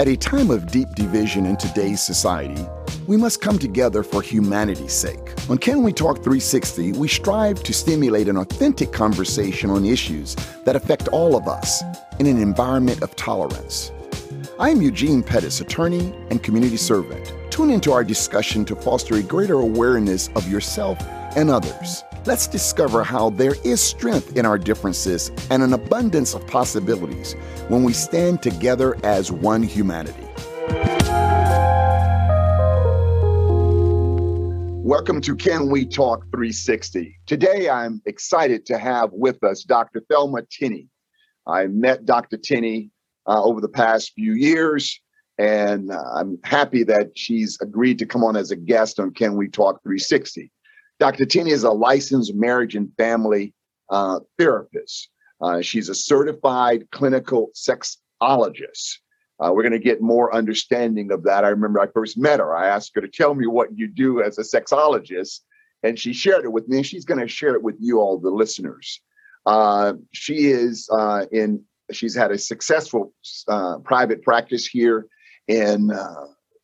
At a time of deep division in today's society, we must come together for humanity's sake. On Can We Talk 360, we strive to stimulate an authentic conversation on issues that affect all of us in an environment of tolerance. I am Eugene Pettis, attorney and community servant. Tune into our discussion to foster a greater awareness of yourself and others. Let's discover how there is strength in our differences and an abundance of possibilities when we stand together as one humanity. Welcome to Can We Talk 360. Today I'm excited to have with us Dr. Thelma Tenney. I met Dr. Tenney uh, over the past few years, and uh, I'm happy that she's agreed to come on as a guest on Can We Talk 360. Dr. Tenney is a licensed marriage and family uh, therapist. Uh, she's a certified clinical sexologist. Uh, we're going to get more understanding of that. I remember I first met her. I asked her to tell me what you do as a sexologist, and she shared it with me. And she's going to share it with you, all the listeners. Uh, she is uh, in. She's had a successful uh, private practice here in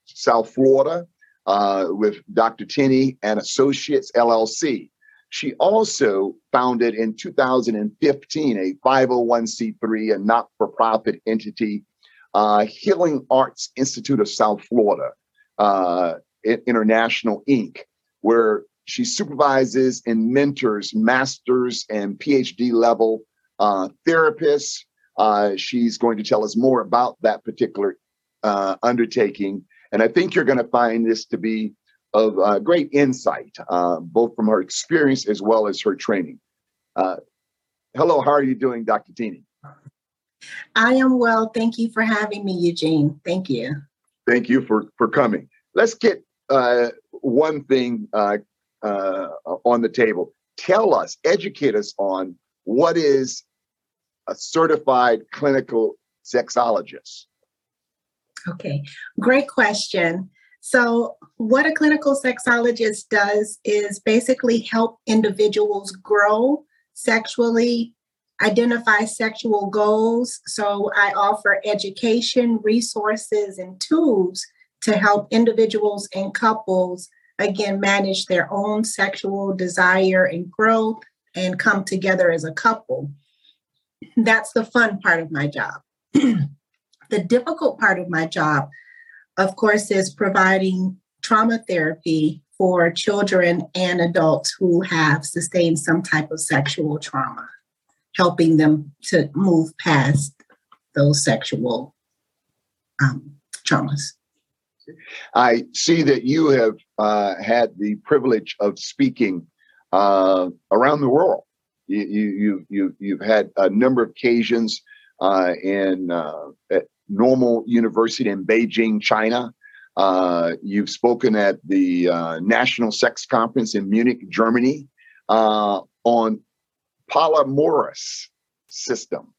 South Florida uh, with Dr. Tenney and Associates LLC. She also founded in 2015 a 501c3, a not for profit entity, uh, Healing Arts Institute of South Florida, uh, International Inc., where she supervises and mentors masters and PhD level uh, therapists. Uh, she's going to tell us more about that particular uh, undertaking and I think you're going to find this to be of uh, great insight, uh, both from her experience as well as her training. Uh, hello, how are you doing, Dr. Tenney? I am well. Thank you for having me, Eugene. Thank you. Thank you for, for coming. Let's get uh, one thing uh, uh, on the table. Tell us, educate us on what is a certified clinical sexologist. Okay, great question. So, what a clinical sexologist does is basically help individuals grow sexually, identify sexual goals. So, I offer education, resources, and tools to help individuals and couples again manage their own sexual desire and growth and come together as a couple. That's the fun part of my job. The difficult part of my job, of course, is providing trauma therapy for children and adults who have sustained some type of sexual trauma, helping them to move past those sexual um, traumas. I see that you have uh, had the privilege of speaking uh, around the world. You, you, you, you, have had a number of occasions uh, in uh, Normal University in Beijing, China. Uh, you've spoken at the uh, National Sex Conference in Munich, Germany, uh, on polyamorous system.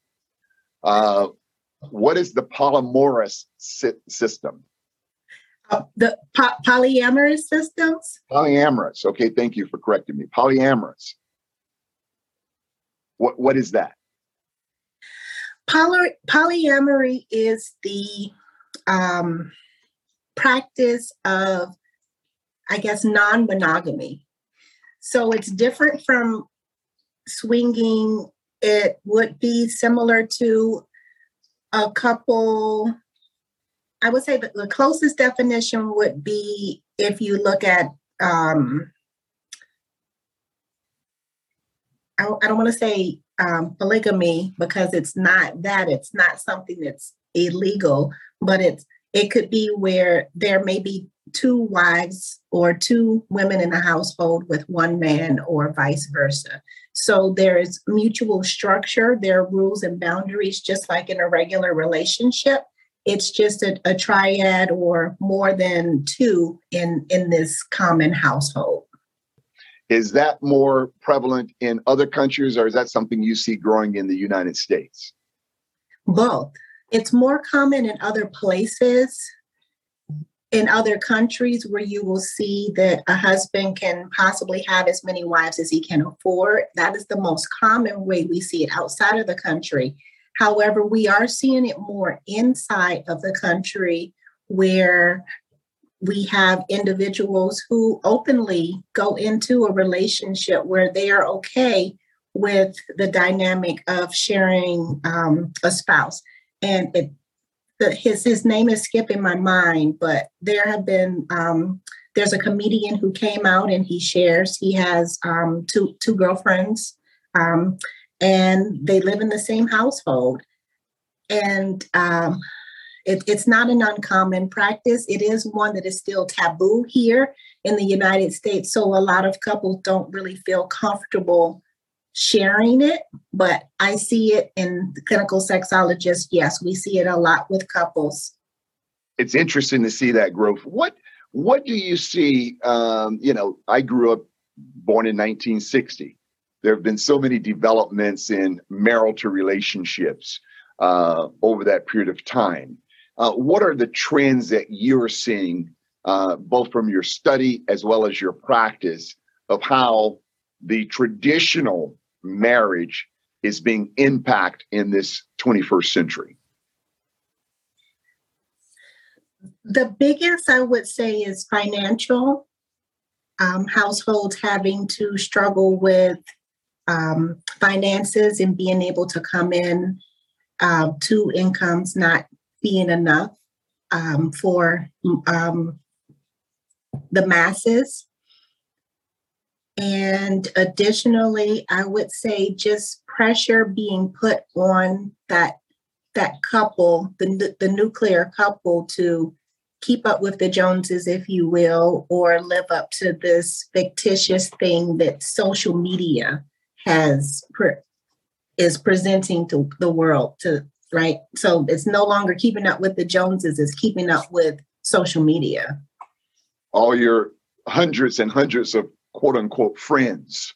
Uh, what is the polyamorous si- system? Uh, the po- polyamorous systems? Polyamorous. Okay, thank you for correcting me. Polyamorous. What what is that? Poly- polyamory is the um, practice of, I guess, non monogamy. So it's different from swinging. It would be similar to a couple. I would say the closest definition would be if you look at, um, I, I don't want to say um, polygamy because it's not that it's not something that's illegal but it's it could be where there may be two wives or two women in a household with one man or vice versa. So there is mutual structure there are rules and boundaries just like in a regular relationship. It's just a, a triad or more than two in in this common household is that more prevalent in other countries, or is that something you see growing in the United States? Both. It's more common in other places, in other countries, where you will see that a husband can possibly have as many wives as he can afford. That is the most common way we see it outside of the country. However, we are seeing it more inside of the country where we have individuals who openly go into a relationship where they are okay with the dynamic of sharing um, a spouse. And it, the, his his name is skipping my mind, but there have been um, there's a comedian who came out and he shares he has um, two two girlfriends, um, and they live in the same household, and um, it, it's not an uncommon practice. It is one that is still taboo here in the United States, so a lot of couples don't really feel comfortable sharing it, but I see it in clinical sexologists. Yes, we see it a lot with couples. It's interesting to see that growth. What what do you see? Um, you know, I grew up born in 1960. There have been so many developments in marital relationships uh, over that period of time. Uh, what are the trends that you're seeing, uh, both from your study as well as your practice, of how the traditional marriage is being impacted in this 21st century? The biggest, I would say, is financial. Um, households having to struggle with um, finances and being able to come in uh, two incomes not being enough um, for um, the masses. And additionally, I would say just pressure being put on that that couple, the the nuclear couple, to keep up with the Joneses, if you will, or live up to this fictitious thing that social media has pre- is presenting to the world. To right, so it's no longer keeping up with the Joneses; it's keeping up with social media. All your hundreds and hundreds of quote unquote friends.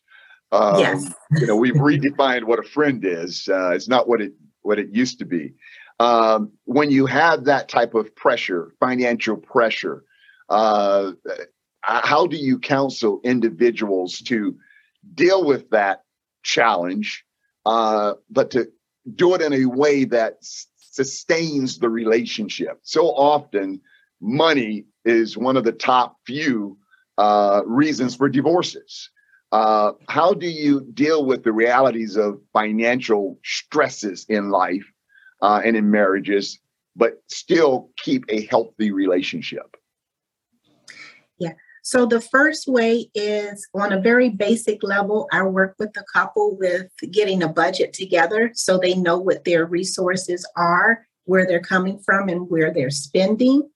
Um, yes. you know, we've redefined what a friend is. Uh, it's not what it what it used to be. Um, when you have that type of pressure, financial pressure, uh, how do you counsel individuals to deal with that challenge, uh, but to do it in a way that s- sustains the relationship? So often, money is one of the top few uh, reasons for divorces. Uh, how do you deal with the realities of financial stresses in life uh, and in marriages, but still keep a healthy relationship? So the first way is on a very basic level, I work with the couple with getting a budget together so they know what their resources are, where they're coming from, and where they're spending.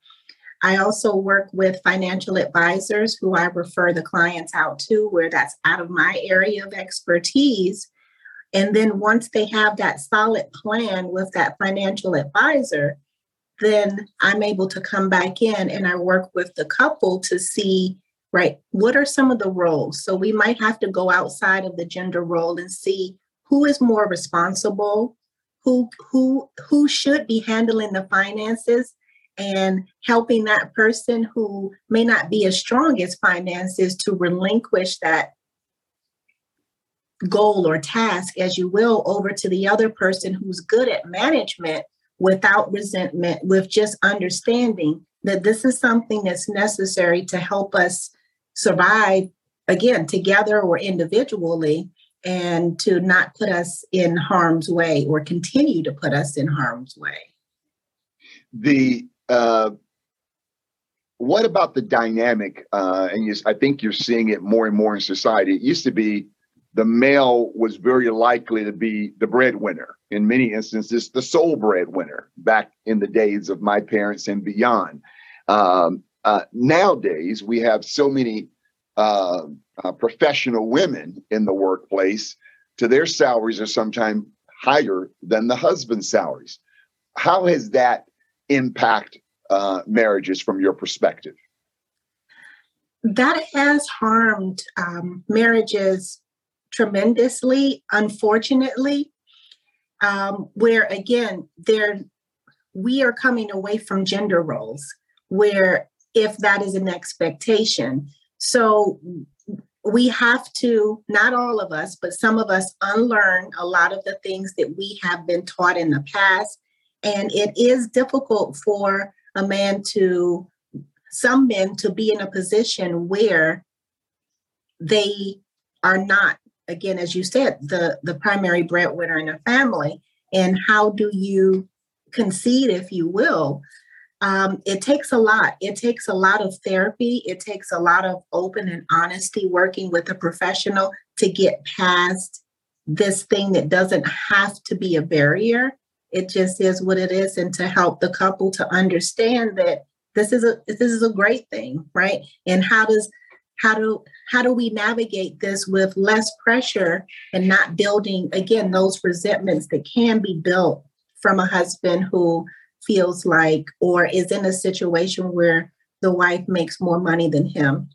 I also work with financial advisors who I refer the clients out to, where that's out of my area of expertise. And then once they have that solid plan with that financial advisor, then I'm able to come back in and I work with the couple to see, right, what are some of the roles? So we might have to go outside of the gender role and see who is more responsible, who who who should be handling the finances and helping that person who may not be as strong as finances to relinquish that goal or task, as you will, over to the other person who's good at management without resentment, with just understanding that this is something that's necessary to help us survive, again, together or individually, and to not put us in harm's way or continue to put us in harm's way. The uh, what about the dynamic? Uh, and you, I think you're seeing it more and more in society. It used to be the male was very likely to be the breadwinner. In many instances, the sole breadwinner back in the days of my parents and beyond. Um, uh, nowadays, we have so many uh, uh, professional women in the workplace to their salaries are sometimes higher than the husband's salaries. How has that impact uh, marriages from your perspective? That has harmed um, marriages tremendously, unfortunately. Um, where again, there we are coming away from gender roles, where if that is an expectation, so we have to, not all of us, but some of us unlearn a lot of the things that we have been taught in the past. And it is difficult for a man to, some men to be in a position where they are not, again, as you said, the, the primary breadwinner in a family. And how do you concede, if you will, um, it takes a lot. It takes a lot of therapy. It takes a lot of open and honesty working with a professional to get past this thing that doesn't have to be a barrier. It just is what it is, and to help the couple to understand that this is a this is a great thing, right? And how does how do how do we navigate this with less pressure and not building again those resentments that can be built from a husband who feels like or is in a situation where the wife makes more money than him.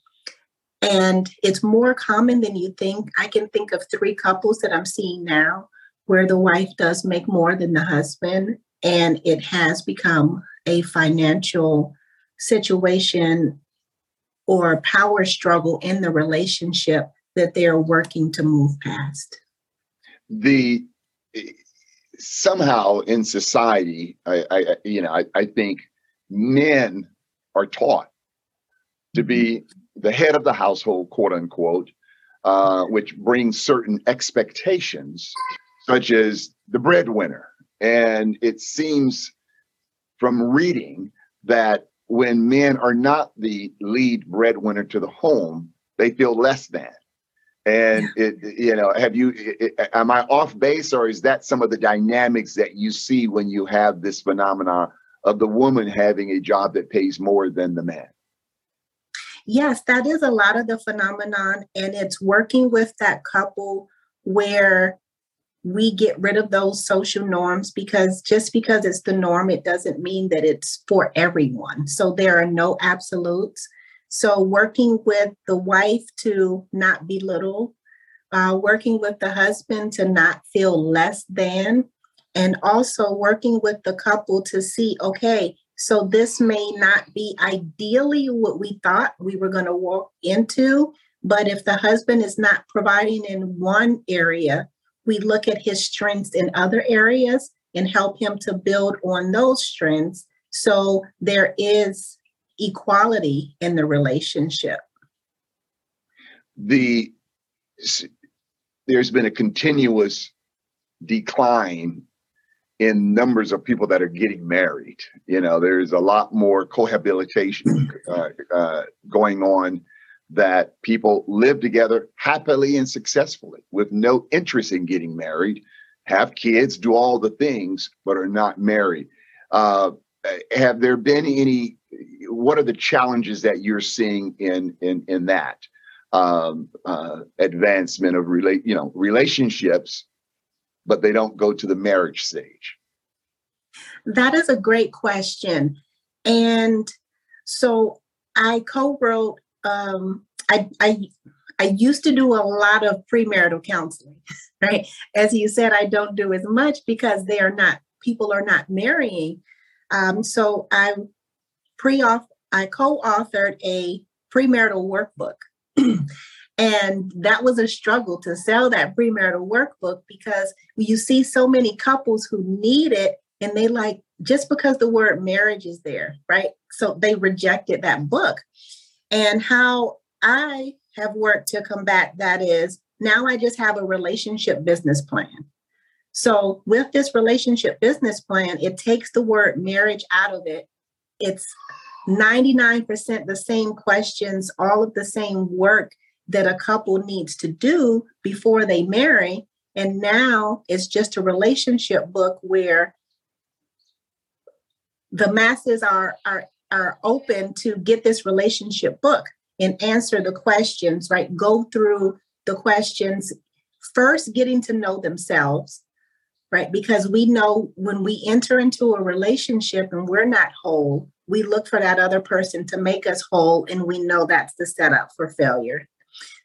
And it's more common than you think. I can think of three couples that I'm seeing now where the wife does make more than the husband, and it has become a financial situation or power struggle in the relationship that they're working to move past. The somehow in society, I, I you know, I, I, think men are taught to be the head of the household, quote unquote, uh, which brings certain expectations, such as the breadwinner. And it seems from reading that when men are not the lead breadwinner to the home, they feel less than. And it, you know, have you? It, am I off base, or is that some of the dynamics that you see when you have this phenomenon of the woman having a job that pays more than the man? Yes, that is a lot of the phenomenon, and it's working with that couple where we get rid of those social norms because just because it's the norm, it doesn't mean that it's for everyone. So there are no absolutes. So, working with the wife to not belittle, uh, working with the husband to not feel less than, and also working with the couple to see okay, so this may not be ideally what we thought we were going to walk into, but if the husband is not providing in one area, we look at his strengths in other areas and help him to build on those strengths. So there is equality in the relationship? The there's been a continuous decline in numbers of people that are getting married. You know, there's a lot more cohabitation uh, uh, going on that people live together happily and successfully with no interest in getting married, have kids, do all the things, but are not married. Uh, have there been any what are the challenges that you're seeing in in in that um, uh, advancement of relate you know relationships, but they don't go to the marriage stage? That is a great question, and so I co-wrote. Um, I I I used to do a lot of premarital counseling, right? As you said, I don't do as much because they are not people are not marrying. Um, so I pre I co-authored a premarital workbook. and that was a struggle to sell that premarital workbook because you see so many couples who need it and they like just because the word marriage is there, right? So they rejected that book. And how I have worked to combat that is now I just have a relationship business plan. So, with this relationship business plan, it takes the word marriage out of it. It's 99% the same questions, all of the same work that a couple needs to do before they marry. And now it's just a relationship book where the masses are, are, are open to get this relationship book and answer the questions, right? Go through the questions, first getting to know themselves, right? Because we know when we enter into a relationship and we're not whole, we look for that other person to make us whole, and we know that's the setup for failure.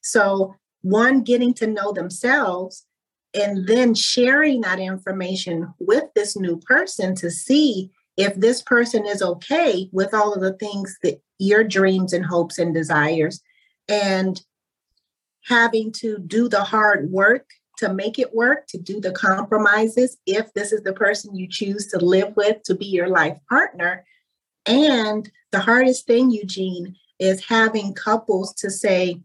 So, one, getting to know themselves, and then sharing that information with this new person to see if this person is okay with all of the things that your dreams and hopes and desires. And having to do the hard work to make it work, to do the compromises if this is the person you choose to live with to be your life partner. And the hardest thing, Eugene, is having couples to say,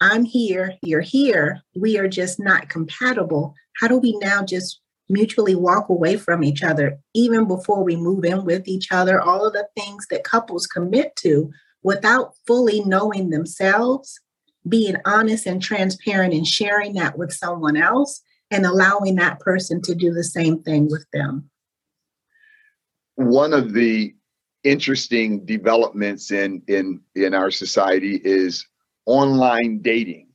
I'm here, you're here, we are just not compatible. How do we now just mutually walk away from each other, even before we move in with each other? All of the things that couples commit to without fully knowing themselves being honest and transparent and sharing that with someone else and allowing that person to do the same thing with them. One of the interesting developments in in in our society is online dating.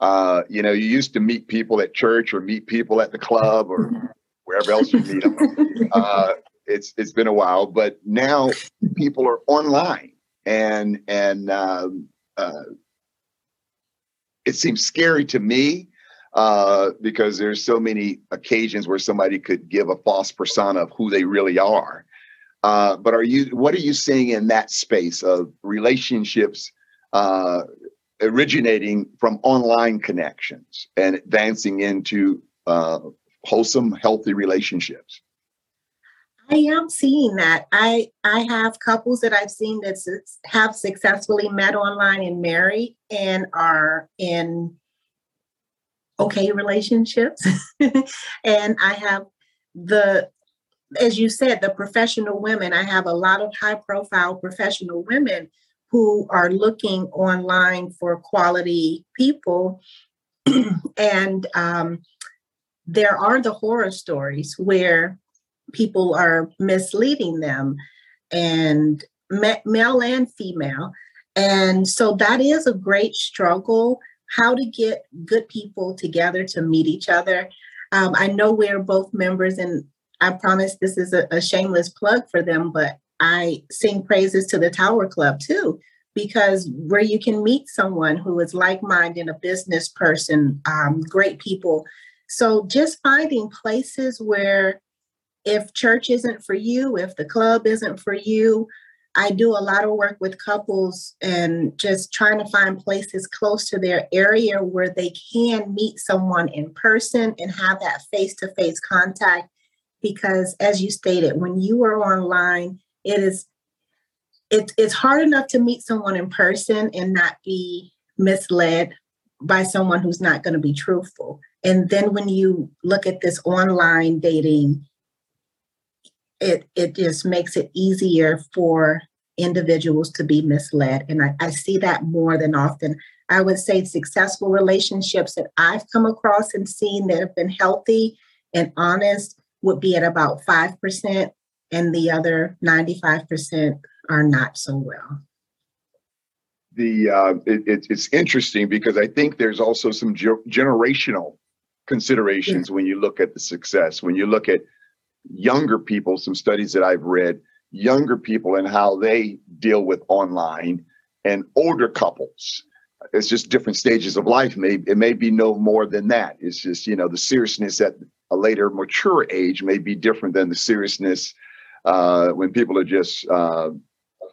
Uh, you know, you used to meet people at church or meet people at the club or wherever else you meet them. Uh, it's it's been a while, but now people are online, and and um, uh, it seems scary to me uh, because there's so many occasions where somebody could give a false persona of who they really are. Uh, but are you? What are you seeing in that space of relationships uh, originating from online connections and advancing into uh, wholesome, healthy relationships? I am seeing that. I I have couples that I've seen that have successfully met online and married and are in okay relationships. and I have the as you said the professional women. I have a lot of high profile professional women who are looking online for quality people and um, there are the horror stories where people are misleading them and male and female. And so that is a great struggle how to get good people together to meet each other. Um, i know we're both members and i promise this is a, a shameless plug for them but i sing praises to the tower club too because where you can meet someone who is like-minded a business person um, great people. So just finding places where if church isn't for you, if the club isn't for you, I do a lot of work with couples and just trying to find places close to their area where they can meet someone in person and have that face to face contact. Because as you stated, when you are online, it is it, it's hard enough to meet someone in person and not be misled by someone who's not going to be truthful. And then when you look at this online dating, it it just makes it easier for individuals to be misled. And I, I see that more than often. I would say successful relationships that I've come across and seen that have been healthy and honest would be at about 5%, and the other 95% are not so well. The uh, it, it, it's interesting because I think there's also some ge- generational considerations yeah. when you look at the success. When you look at younger people, some studies that I've read, younger people and how they deal with online and older couples. It's just different stages of life. Maybe it may be no more than that. It's just, you know, the seriousness at a later mature age may be different than the seriousness uh, when people are just uh,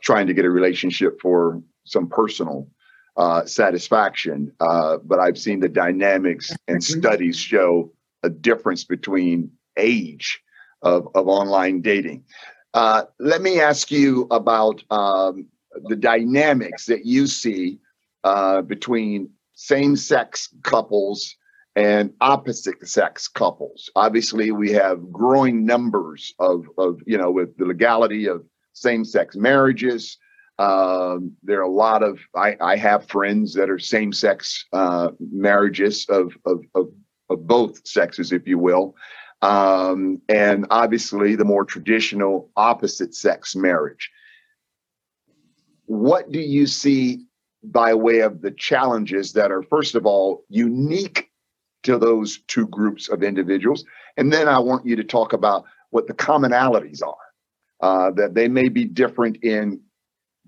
trying to get a relationship for some personal uh, satisfaction. Uh, but I've seen the dynamics and studies show a difference between age of, of online dating. Uh, let me ask you about um, the dynamics that you see uh, between same sex couples and opposite sex couples. Obviously, we have growing numbers of, of you know, with the legality of same sex marriages. Um, there are a lot of, I, I have friends that are same sex uh, marriages of, of, of, of both sexes, if you will um, and obviously the more traditional opposite sex marriage. What do you see by way of the challenges that are, first of all, unique to those two groups of individuals? And then I want you to talk about what the commonalities are, uh, that they may be different in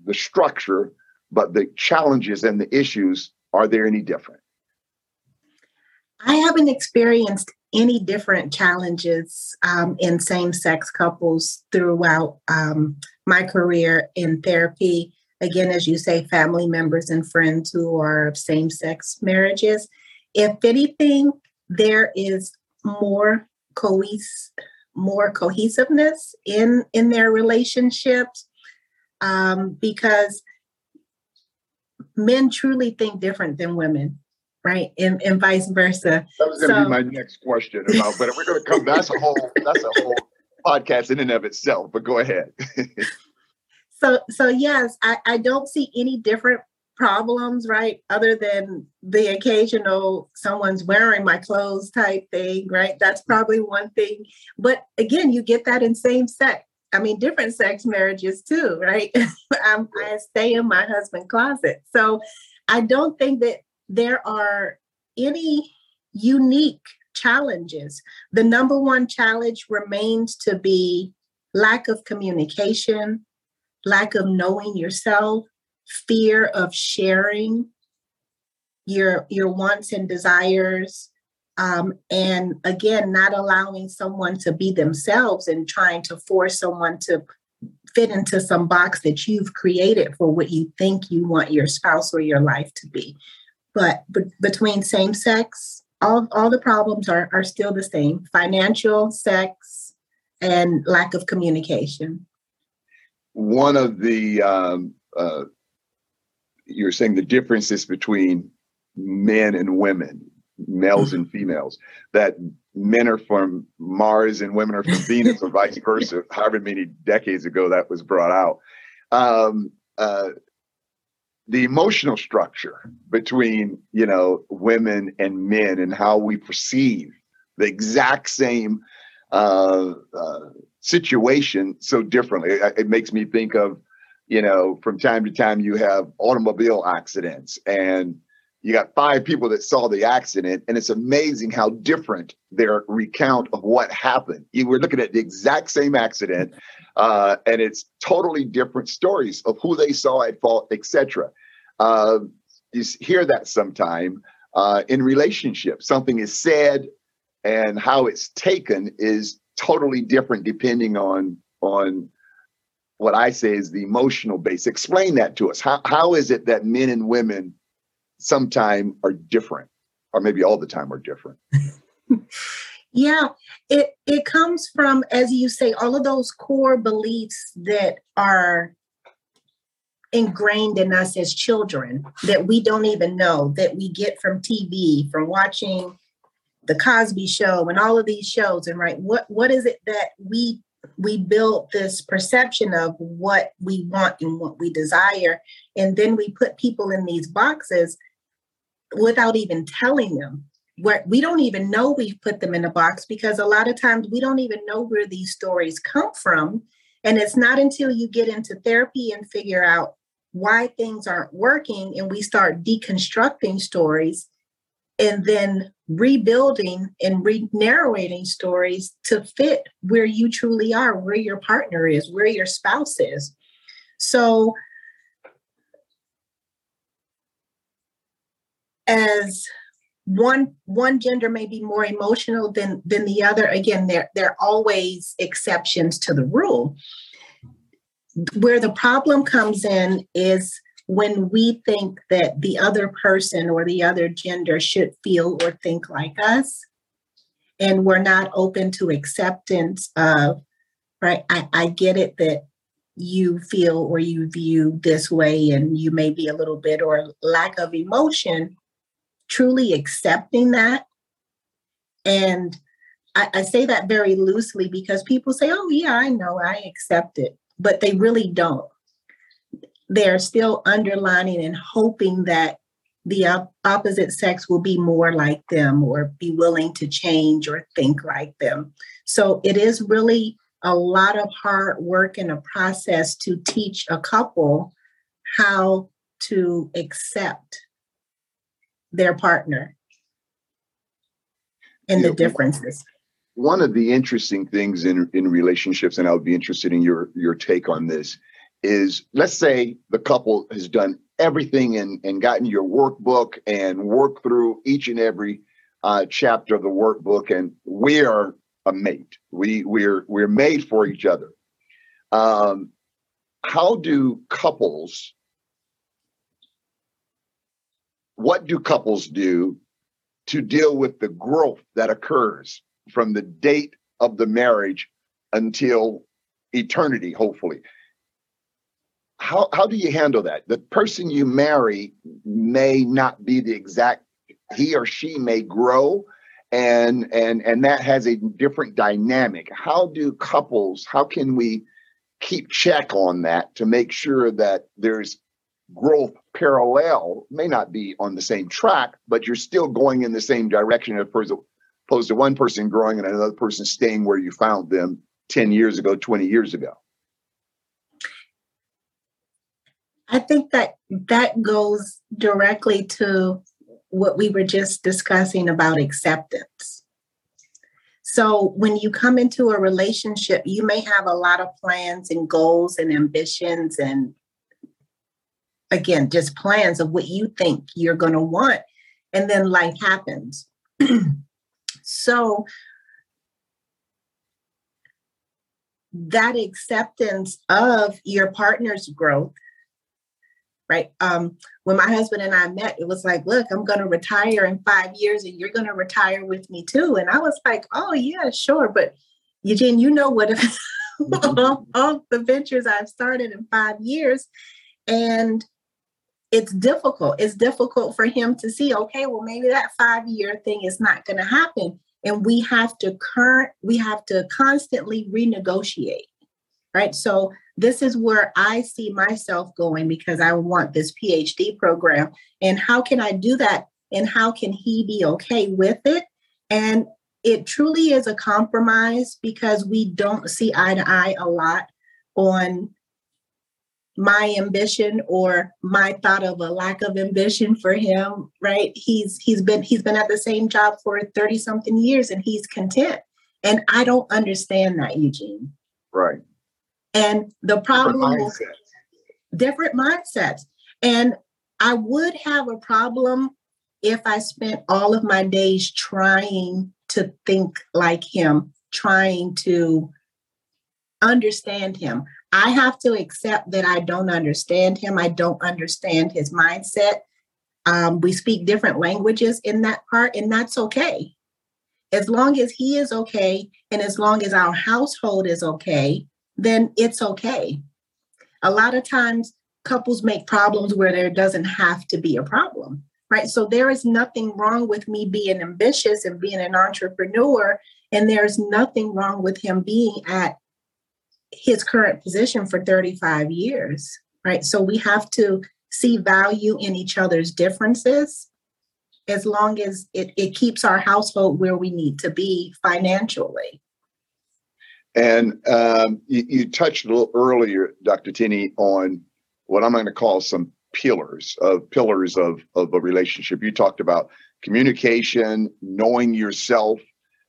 the structure, but the challenges and the issues are there any different? I haven't experienced any different challenges um, in same sex couples throughout um, my career in therapy. again, as you say, family members and friends who are of same sex marriages. If anything, there is more cohes- more cohesiveness in in their relationships um, because men truly think different than women right? And, and vice versa. That was going to so, be my next question about but we're going to come that's a whole that's a whole podcast in and of itself but go ahead. So so yes I, I don't see any different problems right? Other than the occasional someone's wearing my clothes type thing right? That's probably one thing. But again you get that in same sex I mean, different sex marriages too, right? i stay in my husband's closet. So I don't think that there are any unique challenges. The number one challenge remains to be lack of communication, lack of knowing yourself, fear of sharing your your wants and desires um, and again not allowing someone to be themselves and trying to force someone to fit into some box that you've created for what you think you want your spouse or your life to be but, but between same sex all, all the problems are, are still the same financial sex and lack of communication. One of the um, uh, you're saying the differences between men and women males and females that men are from mars and women are from venus or vice versa however many decades ago that was brought out. Um, uh, the emotional structure between you know women and men and how we perceive the exact same uh, uh, situation so differently. It, it makes me think of you know from time to time you have automobile accidents and you got five people that saw the accident, and it's amazing how different their recount of what happened. You were looking at the exact same accident, uh, and it's totally different stories of who they saw at fault, etc. Uh, you hear that sometime uh, in relationships. Something is said, and how it's taken is totally different depending on on what I say is the emotional base. Explain that to us. How how is it that men and women sometime are different, or maybe all the time are different. yeah, it it comes from, as you say, all of those core beliefs that are ingrained in us as children that we don't even know that we get from TV, from watching the Cosby Show and all of these shows. And right, what what is it that we we build this perception of what we want and what we desire, and then we put people in these boxes without even telling them. Where we don't even know we've put them in a box because a lot of times we don't even know where these stories come from. And it's not until you get into therapy and figure out why things aren't working and we start deconstructing stories and then rebuilding and re-narrating stories to fit where you truly are where your partner is where your spouse is. So as one one gender may be more emotional than than the other. Again there there are always exceptions to the rule. Where the problem comes in is when we think that the other person or the other gender should feel or think like us and we're not open to acceptance of right i, I get it that you feel or you view this way and you may be a little bit or lack of emotion truly accepting that. And I, I, say that very loosely because people say, oh, yeah, I know, I accept it, but they really don't. They're still underlining and hoping that the op- opposite sex will be more like them or be willing to change or think like them. So it is really a lot of hard work and a process to teach a couple how to accept their partner and the differences. One of the interesting things in, in relationships, and I would be interested in your, your take on this, is let's say the couple has done everything and, and gotten your workbook and worked through each and every uh, chapter of the workbook, and we are a mate. We we're we're made for each other. Um, how do couples what do couples do to deal with the growth that occurs from the date of the marriage until eternity, hopefully? How, how do you handle that? The person you marry may not be the exact, he or she may grow and and and that has a different dynamic how do couples how can we keep check on that to make sure that there's growth parallel may not be on the same track but you're still going in the same direction as opposed to one person growing and another person staying where you found them 10 years ago 20 years ago i think that that goes directly to what we were just discussing about acceptance. So, when you come into a relationship, you may have a lot of plans and goals and ambitions, and again, just plans of what you think you're going to want. And then life happens. so, that acceptance of your partner's growth right? Um, when my husband and I met, it was like, look, I'm going to retire in five years and you're going to retire with me too. And I was like, oh, yeah, sure. But Eugene, you know what all, all the ventures I've started in five years. And it's difficult. It's difficult for him to see, okay, well, maybe that five year thing is not going to happen. And we have to current, we have to constantly renegotiate, right? So this is where I see myself going because I want this PhD program. And how can I do that? And how can he be okay with it? And it truly is a compromise because we don't see eye to eye a lot on my ambition or my thought of a lack of ambition for him right he's he's been he's been at the same job for 30 something years and he's content and i don't understand that eugene right and the problem different mindsets. different mindsets. And I would have a problem if I spent all of my days trying to think like him, trying to understand him. I have to accept that I don't understand him. I don't understand his mindset. Um, we speak different languages in that part, and that's okay. As long as he is okay, and as long as our household is okay, then it's okay. A lot of times, couples make problems where there doesn't have to be a problem, right? So there is nothing wrong with me being ambitious and being an entrepreneur, and there's nothing wrong with him being at his current position for 35 years, right? So we have to see value in each other's differences as long as it, it keeps our household where we need to be financially. And um, you, you, touched a little earlier, Dr. Tenney, on what I'm going to call some pillars of pillars of, of a relationship. You talked about communication, knowing yourself,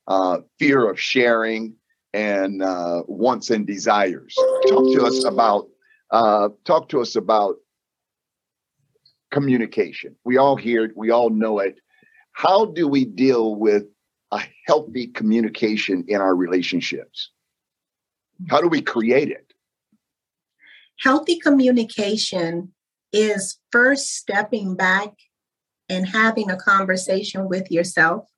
uh, fear of sharing, and uh, wants and desires. Talk to us about uh, talk to us about communication. We all hear it. We all know it. How do we deal with a healthy communication in our relationships? How do we create it? Healthy communication is first stepping back and having a conversation with yourself.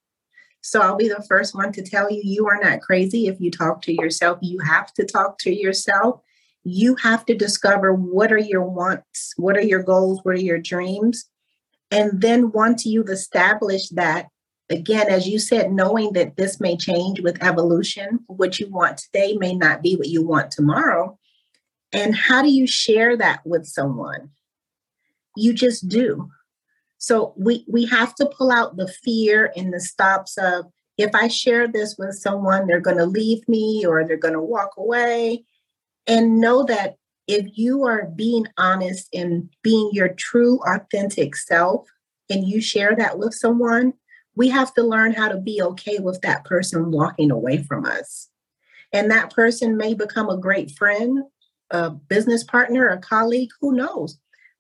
So I'll be the first one to tell you you are not crazy if you talk to yourself. You have to talk to yourself. You have to discover what are your wants, what are your goals, what are your dreams. And then once you've established that, again, as you said, knowing that this may change with evolution, what you want today may not be what you want tomorrow. And how do you share that with someone? You just do. So we we have to pull out the fear and the stops of if I share this with someone, they're going to leave me or they're going to walk away. And know that if you are being honest and being your true, authentic self, and you share that with someone, we have to learn how to be okay with that person walking away from us. And that person may become a great friend, a business partner, a colleague, who knows?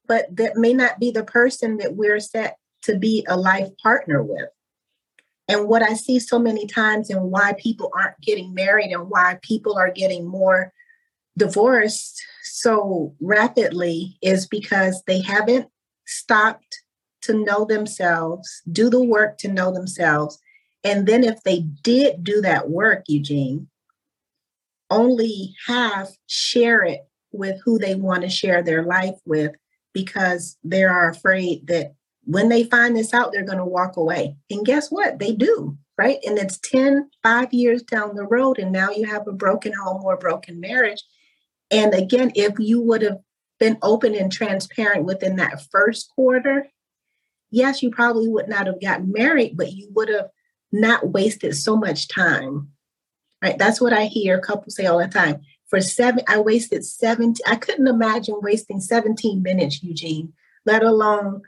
But that may not be the person that we're set to be a life partner with. And what I see so many times and why people aren't getting married and why people are getting more divorced so rapidly is because they haven't stopped to know themselves, do the work to know themselves. And then if they did do that work, Eugene, only half share it with who they want to share their life with because they are afraid that when they find this out, they're going to walk away. And guess what? They do, right? And it's 10, five years down the road, and now you have a broken home or a broken marriage. And again, if you would have been open and transparent within that first quarter, yes, you probably would not have gotten married, but you would have not wasted so much time. Right? That's what I hear couples say all the time. For seven, I wasted 17, I couldn't imagine wasting 17 minutes, Eugene, let alone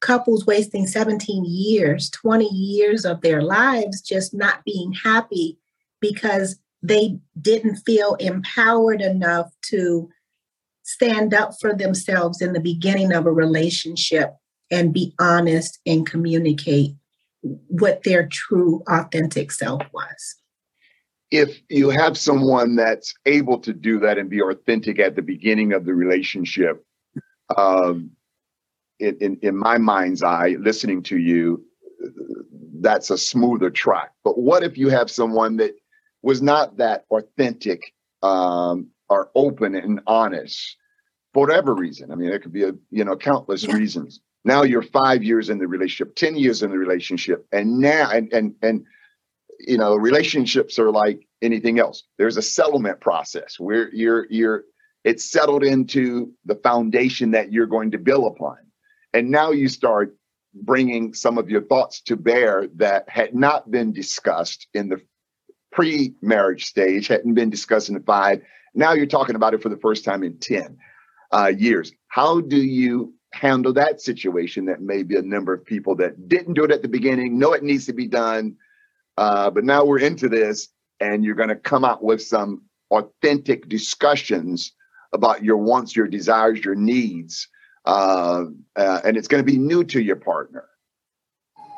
couples wasting 17 years, 20 years of their lives just not being happy because they didn't feel empowered enough to stand up for themselves in the beginning of a relationship and be honest and communicate what their true authentic self was if you have someone that's able to do that and be authentic at the beginning of the relationship um, in, in, in my mind's eye listening to you that's a smoother track. But what if you have someone that was not that authentic um, or open and honest for whatever reason? I mean there could be a you know countless yeah. reasons. Now you're five years in the relationship 10 years in the relationship and now and and and you know relationships are like anything else. There's a settlement process where you're you're it's settled into the foundation that you're going to build upon. And now you start bringing some of your thoughts to bear that had not been discussed in the pre-marriage stage hadn't been discussed in the five. Now you're talking about it for the first time in 10 uh, years. How do you handle that situation that may be a number of people that didn't do it at the beginning know it needs to be done uh, but now we're into this and you're going to come out with some authentic discussions about your wants your desires your needs uh, uh, and it's going to be new to your partner.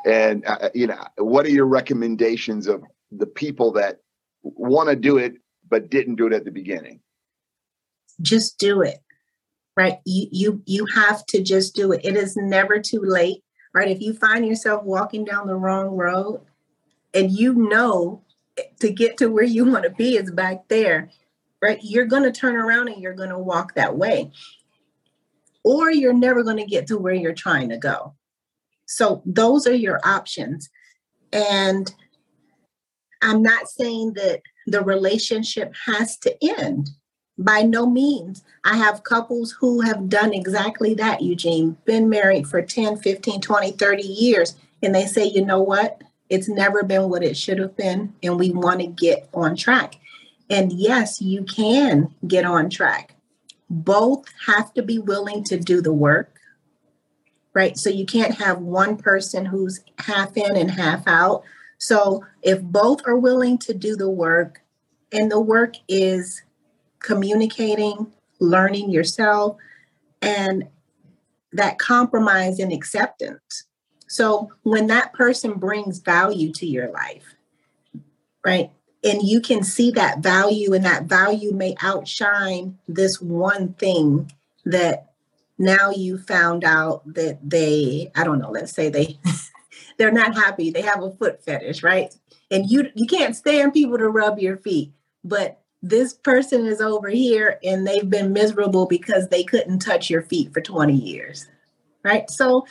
And uh, you know what are your recommendations of the people that want to do it but didn't do it at the beginning? Just do it right? You you you have to just do it. It is never too late right? If you find yourself walking down the wrong road and you know to get to where you want to be is back there right you're going to turn around and you're going to walk that way or you're never going to get to where you're trying to go so those are your options and i'm not saying that the relationship has to end by no means. I have couples who have done exactly that, Eugene, been married for 10, 15, 20, 30 years. And they say, you know what? It's never been what it should have been. And we want to get on track. And yes, you can get on track. Both have to be willing to do the work, right? So you can't have one person who's half in and half out. So if both are willing to do the work, and the work is communicating, learning yourself, and that compromise and acceptance. So when that person brings value to your life, right? And you can see that value, and that value may outshine this one thing that now you found out that they, I don't know, let's say they they're not happy, they have a foot fetish, right? And you you can't stand people to rub your feet, but this person is over here and they've been miserable because they couldn't touch your feet for 20 years right so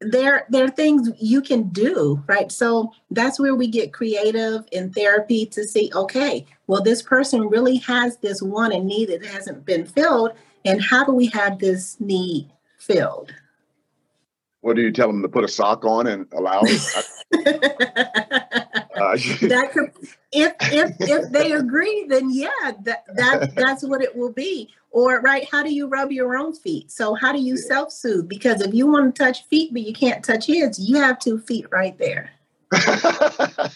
there there are things you can do right? So that's where we get creative in therapy to see okay well this person really has this one and need that hasn't been filled and how do we have this need filled what do you tell them to put a sock on and allow Uh, that could, if if if they agree, then yeah, that that that's what it will be. Or right, how do you rub your own feet? So how do you self soothe? Because if you want to touch feet but you can't touch his, you have two feet right there. the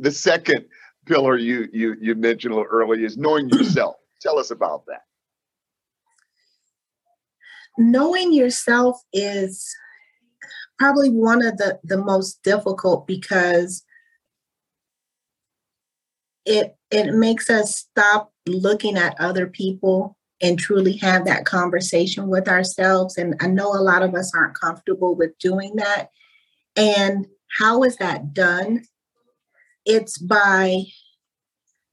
the second pillar you you you mentioned a little earlier is knowing yourself. Tell us about that. Knowing yourself is probably one of the the most difficult because it it makes us stop looking at other people and truly have that conversation with ourselves. And I know a lot of us aren't comfortable with doing that. And how is that done? It's by,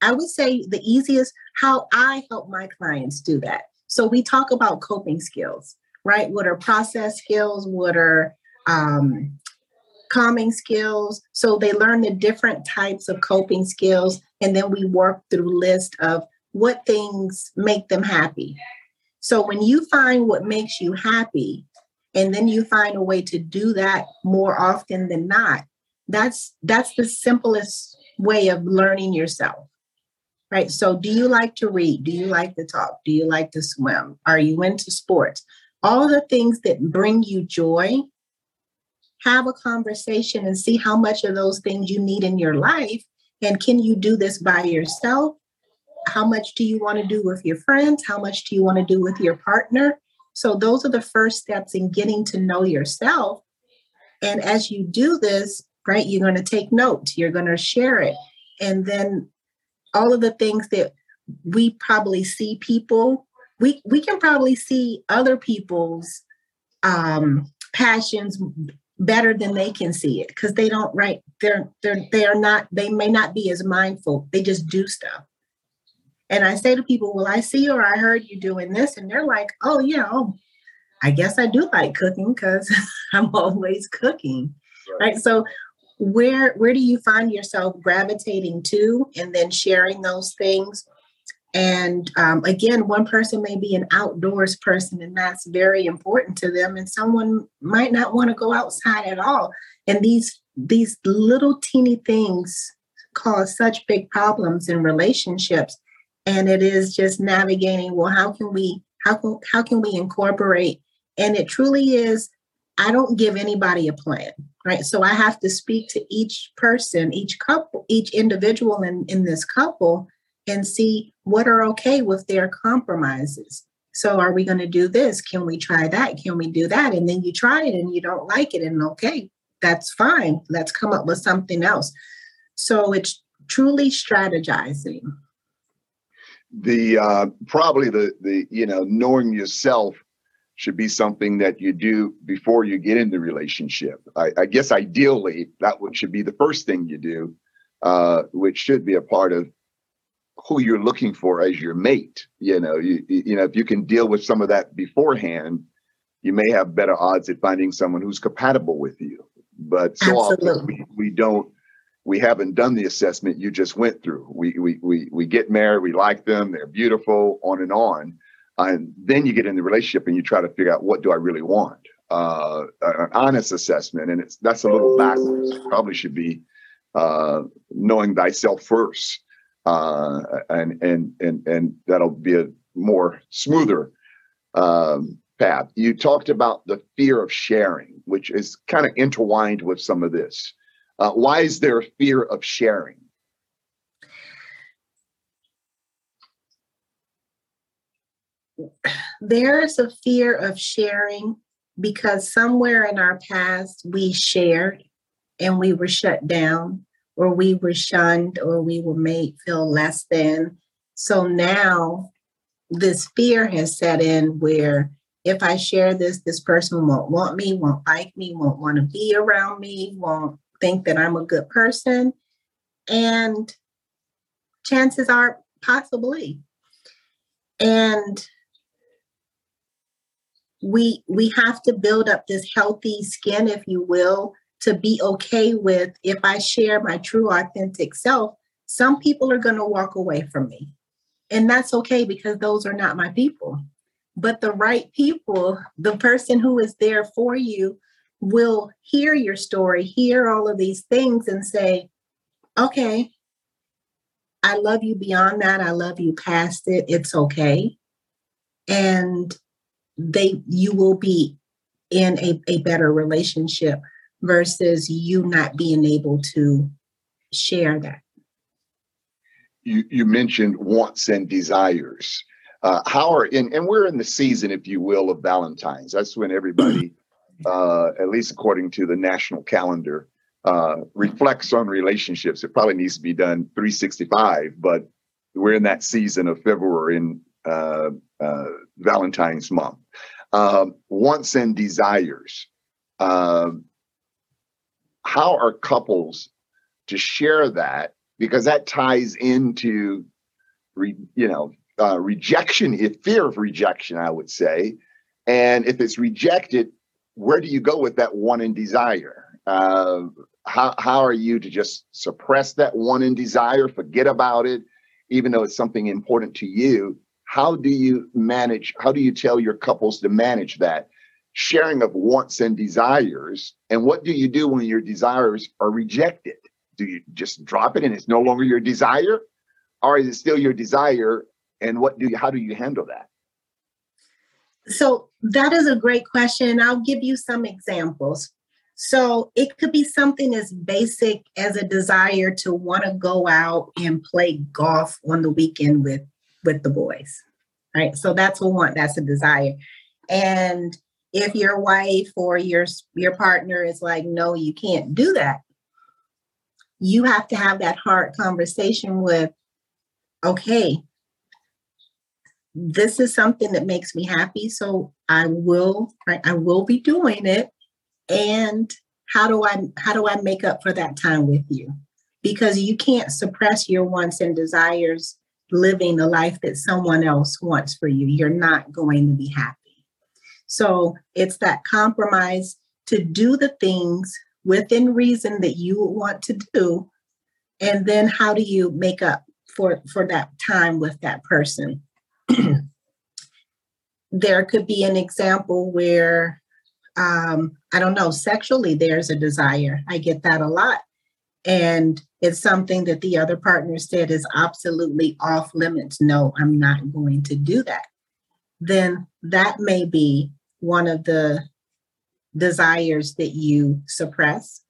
I would say, the easiest how I help my clients do that. So we talk about coping skills, right? What are process skills? What are um, calming skills? So they learn the different types of coping skills, and then we work through list of what things make them happy. So when you find what makes you happy, and then you find a way to do that more often than not, that's that's the simplest way of learning yourself. Right. So do you like to read? Do you like to talk? Do you like to swim? Are you into sports? All the things that bring you joy, have a conversation and see how much of those things you need in your life. And can you do this by yourself? how much do you want to do with your friends? How much do you want to do with your partner? So, those are the first steps in getting to know yourself. And as you do this, right, you're going to take notes, you're going to share it. And then all of the things that we probably see people, we, we can probably see other people's um, passions better than they can see it because they don't right they're they're they are not they may not be as mindful they just do stuff and I say to people, Well, I see or I heard you doing this. And they're like, Oh, yeah, oh, I guess I do like cooking because I'm always cooking. Right. right. So where where do you find yourself gravitating to and then sharing those things? And um, again, one person may be an outdoors person, and that's very important to them. And someone might not want to go outside at all. And these these little teeny things cause such big problems in relationships and it is just navigating well how can we how can how can we incorporate and it truly is i don't give anybody a plan right? So i have to speak to each person each couple each individual in in this couple and see what are okay with their compromises. So are we going to do this? Can we try that? Can we do that? And then you try it and you don't like it and okay that's fine. Let's come up with something else. So it's truly strategizing. The uh, probably the the you know knowing yourself should be something that you do before you get in the relationship. I, I guess ideally that would, should be the first thing you do, uh, which should be a part of who you're looking for as your mate. You know, you you know if you can deal with some of that beforehand, you may have better odds at finding someone who's compatible with you. But so Absolutely. often we, we don't we haven't done the assessment you just went through. We we we we get married, we like them, they're beautiful, on and on, and then you get in the relationship and you try to figure out what do I really want. Uh, an honest assessment, and it's that's a little backwards. Probably should be uh, knowing thyself first, uh, and and and and that'll be a more smoother um, path. You talked about the fear of sharing, which is kind of intertwined with some of this. Uh, why is there a fear of sharing? There's a fear of sharing because somewhere in our past we shared and we were shut down or we were shunned or we were made feel less than. So now this fear has set in where if I share this, this person won't want me, won't like me, won't want to be around me, won't think that I'm a good person. And chances are, possibly. And we we have to build up this healthy skin if you will to be okay with if i share my true authentic self some people are going to walk away from me and that's okay because those are not my people but the right people the person who is there for you will hear your story, hear all of these things, and say, okay, I love you beyond that. I love you past it. It's okay. And they you will be in a, a better relationship versus you not being able to share that. You you mentioned wants and desires. Uh, how are in and we're in the season, if you will, of Valentine's. That's when everybody uh, at least according to the national calendar, uh, reflects on relationships. It probably needs to be done 365, but we're in that season of February and uh, uh, Valentine's month. Um, wants and desires. Um, how are couples to share that? Because that ties into, re, you know, uh, rejection, if fear of rejection, I would say. And if it's rejected, where do you go with that one in desire? Uh, how, how are you to just suppress that one in desire, forget about it, even though it's something important to you? How do you manage, how do you tell your couples to manage that sharing of wants and desires? And what do you do when your desires are rejected? Do you just drop it and it's no longer your desire? Or is it still your desire and what do you how do you handle that so that is a great question i'll give you some examples so it could be something as basic as a desire to want to go out and play golf on the weekend with with the boys right? So that's a want that's a desire. And if your wife or your your partner is like no you can't do that you have to have that hard conversation with okay this is something that makes me happy so i will right i will be doing it. And how do i how do i make up for that time with you? Because you can't suppress your wants and desires living the life that someone else wants for you you're not going to be happy so it's that compromise to do the things within reason that you want to do and then how do you make up for for that time with that person there could be an example where um, I don't know, sexually there's a desire. I get that a lot. And it's something that the other partner said is absolutely off limits. No, I'm not going to do that. Then that may be one of the desires that you suppress.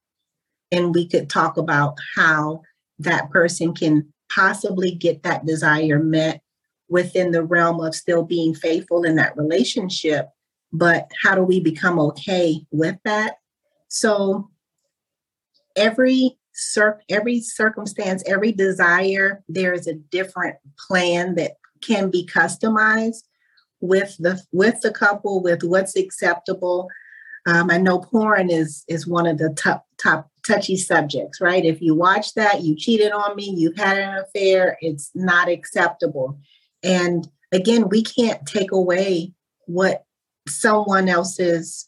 And we could talk about how that person can possibly get that desire met within the realm of still being faithful in that relationship but how do we become okay with that so every cir- every circumstance every desire there is a different plan that can be customized with the with the couple with what's acceptable. Um, i know porn is is one of the top top touchy subjects right? If you watch that you cheated on me you've had an affair it's not acceptable. And again, we can't take away what someone else's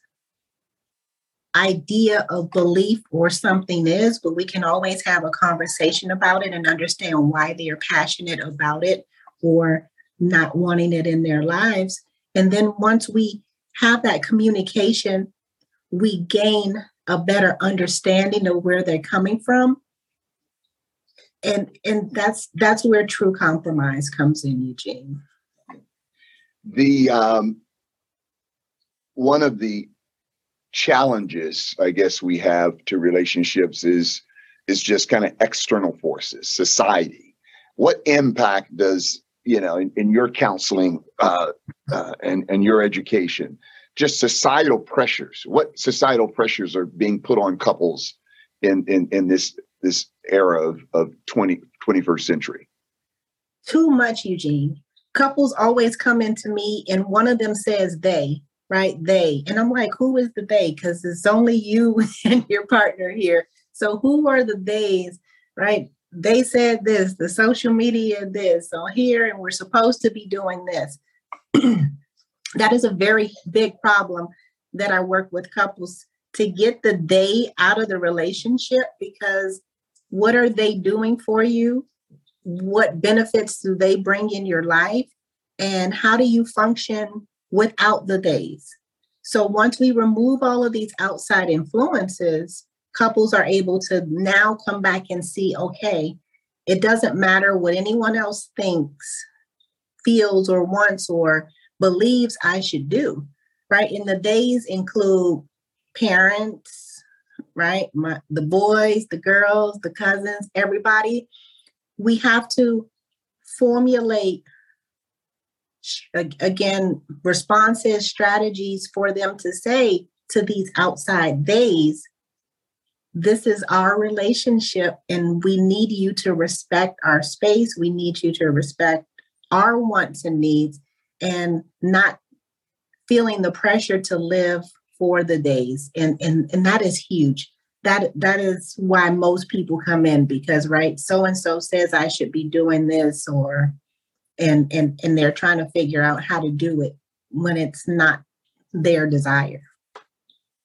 idea of belief or something is, but we can always have a conversation about it and understand why they are passionate about it or not wanting it in their lives. And then once we have that communication, we gain a better understanding of where they're coming from and and that's that's where true compromise comes in eugene the um, one of the challenges i guess we have to relationships is is just kind of external forces society what impact does you know in, in your counseling uh, uh, and and your education just societal pressures what societal pressures are being put on couples in in in this this era of, of 20, 21st century? Too much, Eugene. Couples always come into me and one of them says they, right? They. And I'm like, who is the they? Because it's only you and your partner here. So who are the theys, right? They said this, the social media this, so here, and we're supposed to be doing this. that is a very big problem that I work with couples to get the they out of the relationship because what are they doing for you? What benefits do they bring in your life? And how do you function without the days? So once we remove all of these outside influences, couples are able to now come back and see okay, it doesn't matter what anyone else thinks, feels, or wants, or believes I should do, right? And the days include parents, right? My, the boys, the girls, the cousins, everybody. We have to formulate again responses, strategies for them to say to these outside days, this is our relationship and we need you to respect our space. We need you to respect our wants and needs and not feeling the pressure to live for the days and and and that is huge that that is why most people come in because right so and so says i should be doing this or and and and they're trying to figure out how to do it when it's not their desire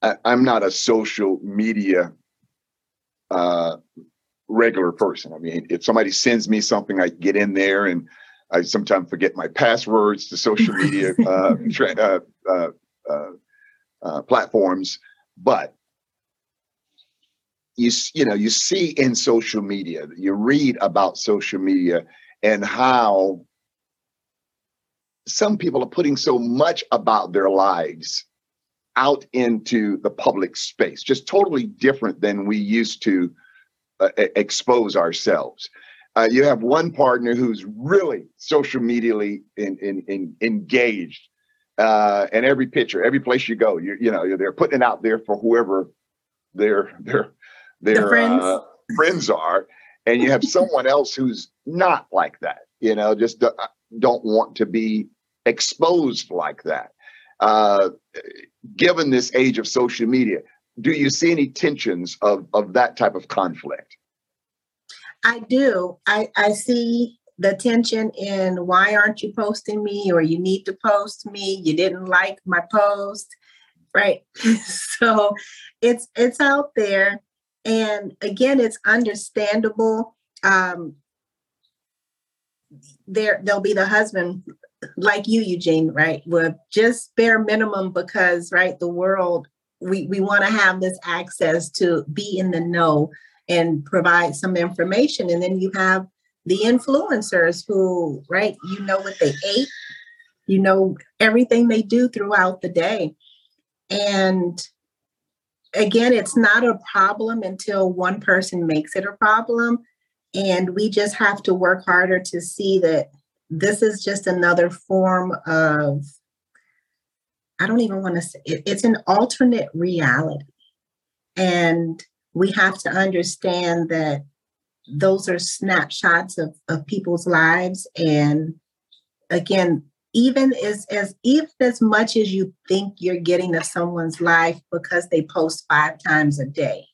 I, am not a social media uh, regular person. I mean, if somebody sends me something, I get in there and I sometimes forget my passwords to social media uh, tra- uh, uh, uh, uh, platforms. But you you know you see in social media, you read about social media and how some people are putting so much about their lives out into the public space, just totally different than we used to uh, expose ourselves. Uh, you have one partner who's really social medially in, in, in engaged, uh, and every picture, every place you go, you you know they're putting it out there for whoever their their their the friends. Uh, friends are, and you have someone else who's not like that. You know, just don't want to be exposed like that. Uh, given this age of social media, do you see any tensions of, of that type of conflict? I do. I, I see the tension in why aren't you posting me or you need to post me, you didn't like my post, right? so it's it's out there. And again, it's understandable. Um, there there'll be the husband like you, Eugene, right? With just bare minimum because, right, the world, we, we want to have this access to be in the know and provide some information. And then you have the influencers who, right, you know what they ate, you know everything they do throughout the day. And again, it's not a problem until one person makes it a problem. And we just have to work harder to see that this is just another form of i don't even want to say it, it's an alternate reality. And we have to understand that those are snapshots of, of people's lives. And again even as as even as much as you think you're getting of someone's life because they post five times a day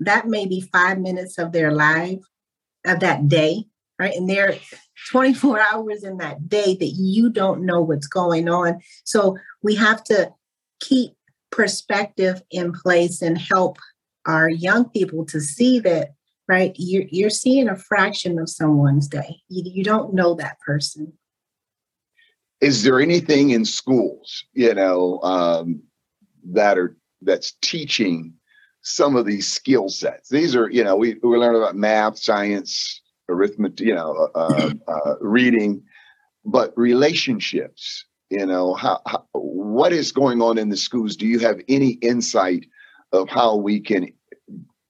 that may be five minutes of their life of that day right? And they're 24 hours in that day that you don't know what's going on. So we have to keep perspective in place and help our young people to see that right you're, you're seeing a fraction of someone's day. You, you don't know that person. Is there anything in schools you know um, that are that's teaching some of these skill sets? These are you know we, we learn about math science arithmetic, you know, uh, uh, uh, reading, but relationships. You know, how, how, what is going on in the schools? Do you have any insight of how we can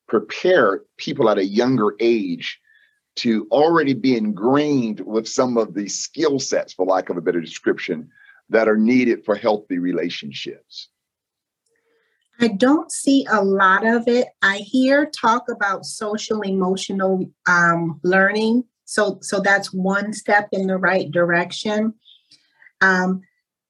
prepare people at a younger age to already be ingrained with some of the skill sets, for lack of a better description, that are needed for healthy relationships? I don't see a lot of it. I hear talk about social emotional um, learning. So, so that's one step in the right direction. Um,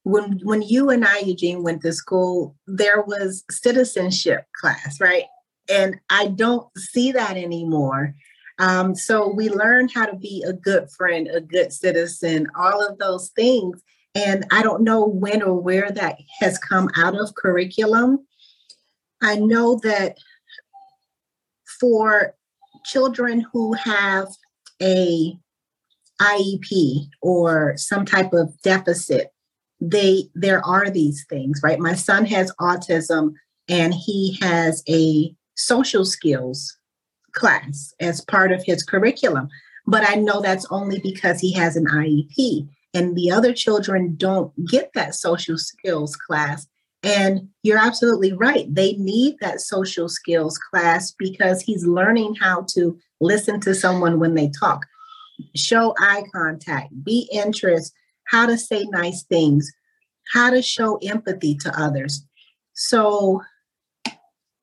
when when you and I, Eugene, went to school, there was citizenship class, right? And I don't see that anymore. Um, so we learn how to be a good friend, a good citizen, all of those things. And I don't know when or where that has come out of curriculum. I know that for children who have a IEP or some type of deficit, they there are these things, right? My son has autism and he has a social skills class as part of his curriculum. But I know that's only because he has an IEP and the other children don't get that social skills class and you're absolutely right. They need that social skills class because he's learning how to listen to someone when they talk, show eye contact, be interest, how to say nice things, how to show empathy to others. So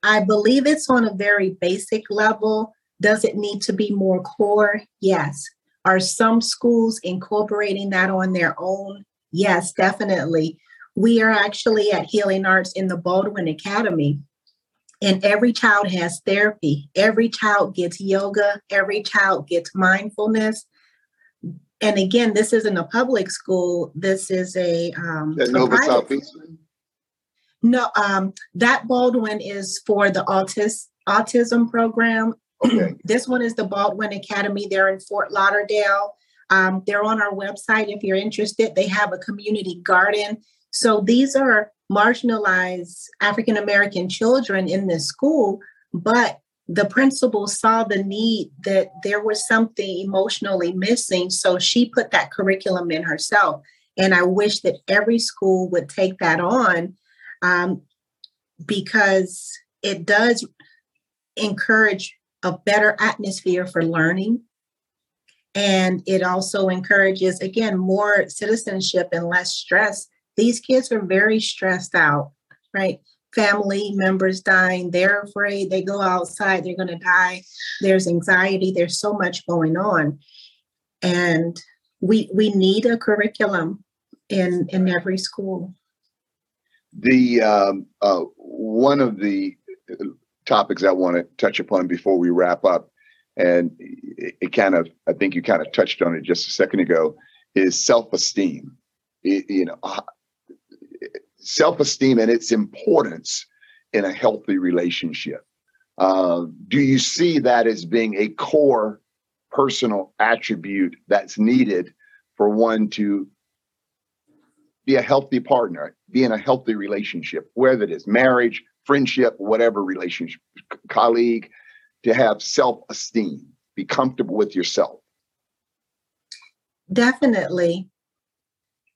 I believe it's on a very basic level. Does it need to be more core? Yes. Are some schools incorporating that on their own? Yes, definitely. We are actually at Healing Arts in the Baldwin Academy, and every child has therapy. Every child gets yoga, every child gets mindfulness. And again, this isn't a public school. This is a, um, a Nova no, um, that Baldwin is for the autis- autism program. Okay. this one is the Baldwin Academy. They're in Fort Lauderdale. Um, they're on our website if you're interested. They have a community garden. So these are marginalized African American children in this school, but the principal saw the need that there was something emotionally missing. So she put that curriculum in herself. And I wish that every school would take that on um, because it does encourage a better atmosphere for learning. And it also encourages, again, more citizenship and less stress. These kids are very stressed out, right? Family members dying, they're afraid, they go outside, they're going to die. There's anxiety, there's so much going on. And we we need a curriculum in in every school. The um, uh, one of the topics I want to touch upon before we wrap up, and it, it kind of I think you kind of touched on it just a second ago, is self-esteem. It- you know, uh, self-esteem and its importance in a healthy relationship. Uh, do you see that as being a core personal attribute that's needed for one to be a healthy partner, be in a healthy relationship, whether it is marriage, friendship, whatever relationship, colleague, to have self esteem, be comfortable with yourself. Definitely.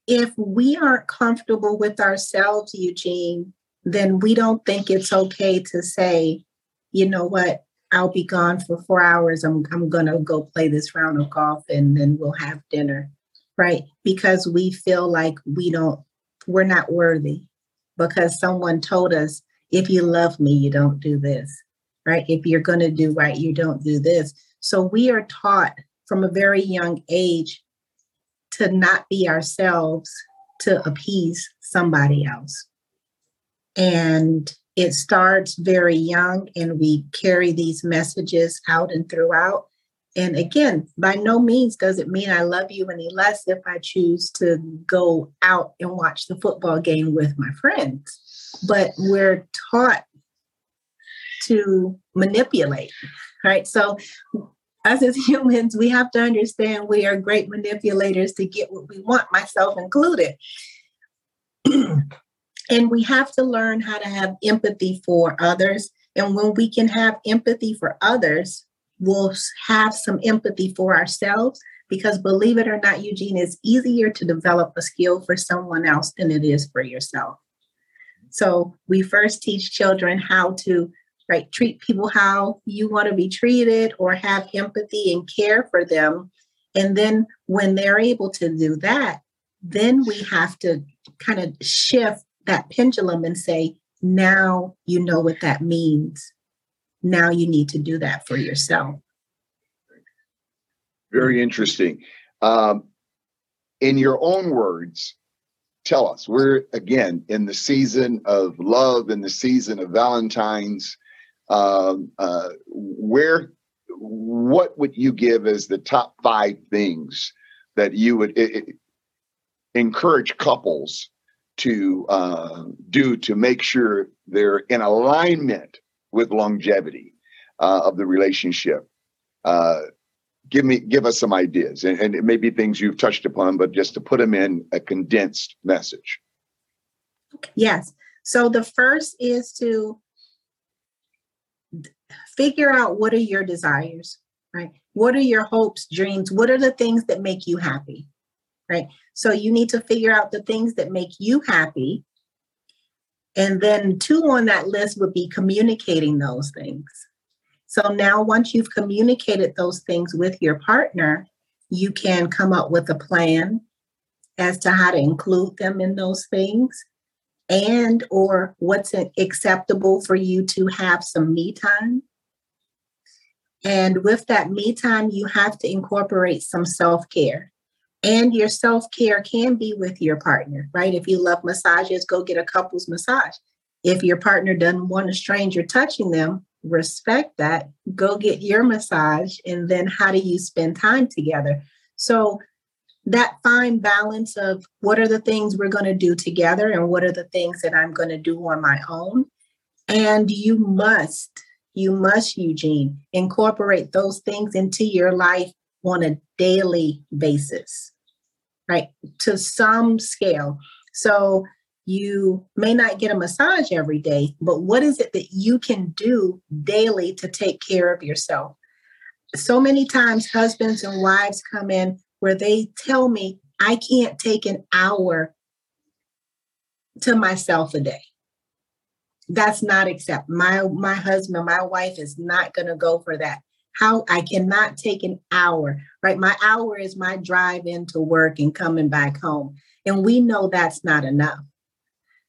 If we aren't comfortable with ourselves, Eugene, then we don't think it's okay to say, you know what, I'll be gone for four hours. I'm, I'm going to go play this round of golf and then we'll have dinner, right? Because we feel like we don't, we're not worthy because someone told us, if you love me, you don't do this, right? If you're going to do right, you don't do this. So we are taught from a very young age to not be ourselves to appease somebody else. And it starts very young, and we carry these messages out and throughout. And again, by no means does it mean I love you any less if I choose to go out and watch the football game with my friends. But we're taught to manipulate, right? So us as humans, we have to understand we are great manipulators to get what we want, myself included. and we have to learn how to have empathy for others. And when we can have empathy for others, we'll have some empathy for ourselves. Because believe it or not, Eugene, it's easier to develop a skill for someone else than it is for yourself. So we first teach children how to right treat people how you want to be treated or have empathy and care for them and then when they're able to do that then we have to kind of shift that pendulum and say now you know what that means now you need to do that for yourself Very interesting. Um, in your own words, tell us, we're again in the season of love, in the season of Valentine's. Um, uh, where, what would you give as the top five things that you would i- i- encourage couples to uh, do to make sure they're in alignment with longevity uh, of the relationship? Uh, give me give us some ideas and, and it may be things you've touched upon but just to put them in a condensed message yes so the first is to figure out what are your desires right? What are your hopes dreams? What are the things that make you happy right? So you need to figure out the things that make you happy. And then two on that list would be communicating those things. So now once you've communicated those things with your partner you can come up with a plan as to how to include them in those things and or what's acceptable for you to have some me time And with that me time, you have to incorporate some self care. And your self care can be with your partner, right? If you love massages, go get a couple's massage. If your partner doesn't want a stranger touching them, respect that. Go get your massage. And then how do you spend time together? So, that fine balance of what are the things we're going to do together and what are the things that I'm going to do on my own. And you must, you must, Eugene, incorporate those things into your life on a daily basis, right? To some scale. So you may not get a massage every day, but what is it that you can do daily to take care of yourself? So many times, husbands and wives come in where they tell me I can't take an hour to myself a day. That's not accept. My my husband, my wife is not going to go for that. How I cannot take an hour, right? My hour is my drive into work and coming back home. And we know that's not enough.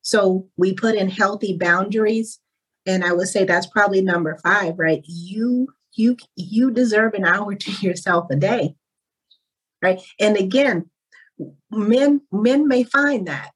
So we put in healthy boundaries. And I would say that's probably number five, right? You you you deserve an hour to yourself a day. Right. And again, men men may find that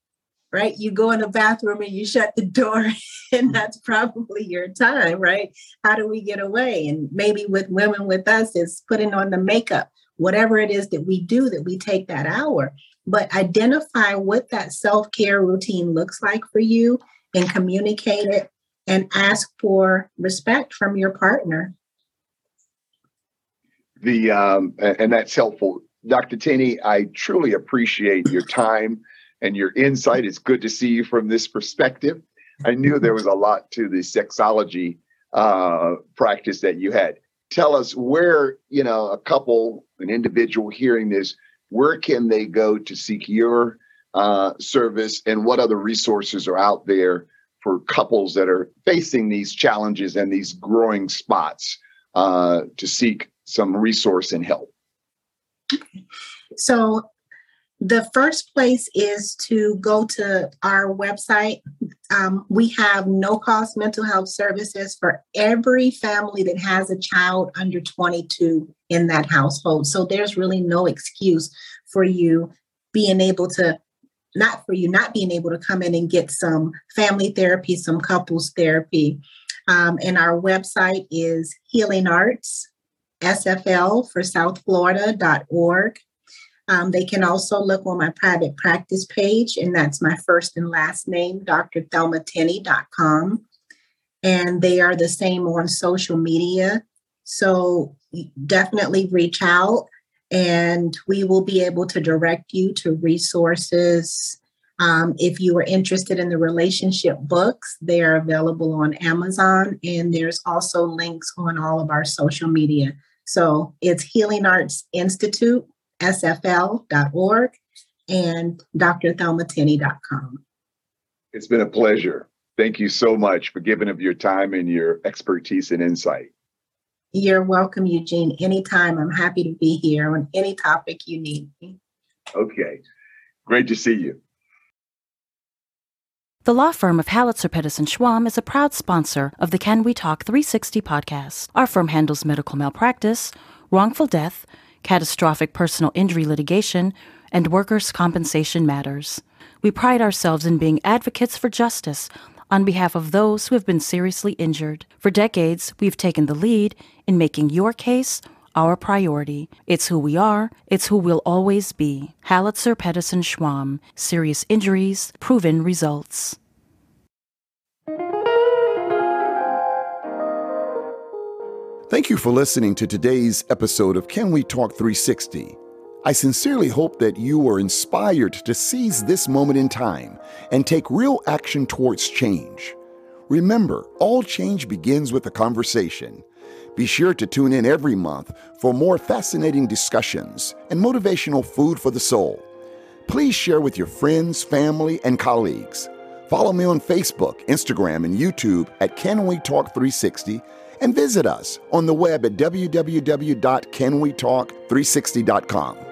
right? You go in the bathroom and you shut the door and that's probably your time right? How do we get away? And maybe with women with us is putting on the makeup whatever it is that we do that we take that hour. But identify what that self care routine looks like for you and communicate it and ask for respect from your partner. The um, and that's helpful, Dr. Tenney. I truly appreciate your time and your insight. It's good to see you from this perspective. I knew there was a lot to the sexology uh, practice that you had. Tell us where you know a couple, an individual hearing this where can they go to seek your uh, service and what other resources are out there for couples that are facing these challenges and these growing spots uh, to seek some resource and help? So the first place is to go to our website. Um, we have no cost mental health services for every family that has a child under 22 in that household. So there's really no excuse for you being able to, not for you not being able to come in and get some family therapy, some couples therapy. Um, and our website is Healing Arts, SFL for South Florida.org. Um, they can also look on my private practice page, and that's my first and last name, drthelmatenney.com. And they are the same on social media. So definitely reach out, and we will be able to direct you to resources. Um, if you are interested in the relationship books, they are available on Amazon, and there's also links on all of our social media. So it's Healing Arts Institute sfl.org and drthelmatenney.com. It's been a pleasure. Thank you so much for giving of your time and your expertise and insight. You're welcome, Eugene. Anytime. I'm happy to be here on any topic you need me. Okay. Great to see you. The law firm of Halitzer Pettison Schwamm is a proud sponsor of the Can We Talk 360 podcast. Our firm handles medical malpractice, wrongful death, catastrophic personal injury litigation, and workers' compensation matters. We pride ourselves in being advocates for justice on behalf of those who have been seriously injured. For decades, we've taken the lead in making your case our priority. It's who we are, it's who we'll always be. Halitzer Pedersen Schwamm. Serious injuries, proven results. Thank you for listening to today's episode of Can We Talk 360. I sincerely hope that you are inspired to seize this moment in time and take real action towards change. Remember, all change begins with a conversation. Be sure to tune in every month for more fascinating discussions and motivational food for the soul. Please share with your friends, family, and colleagues. Follow me on Facebook, Instagram, and YouTube at Can We Talk 360 and visit us on the web at www.canwetalk360.com.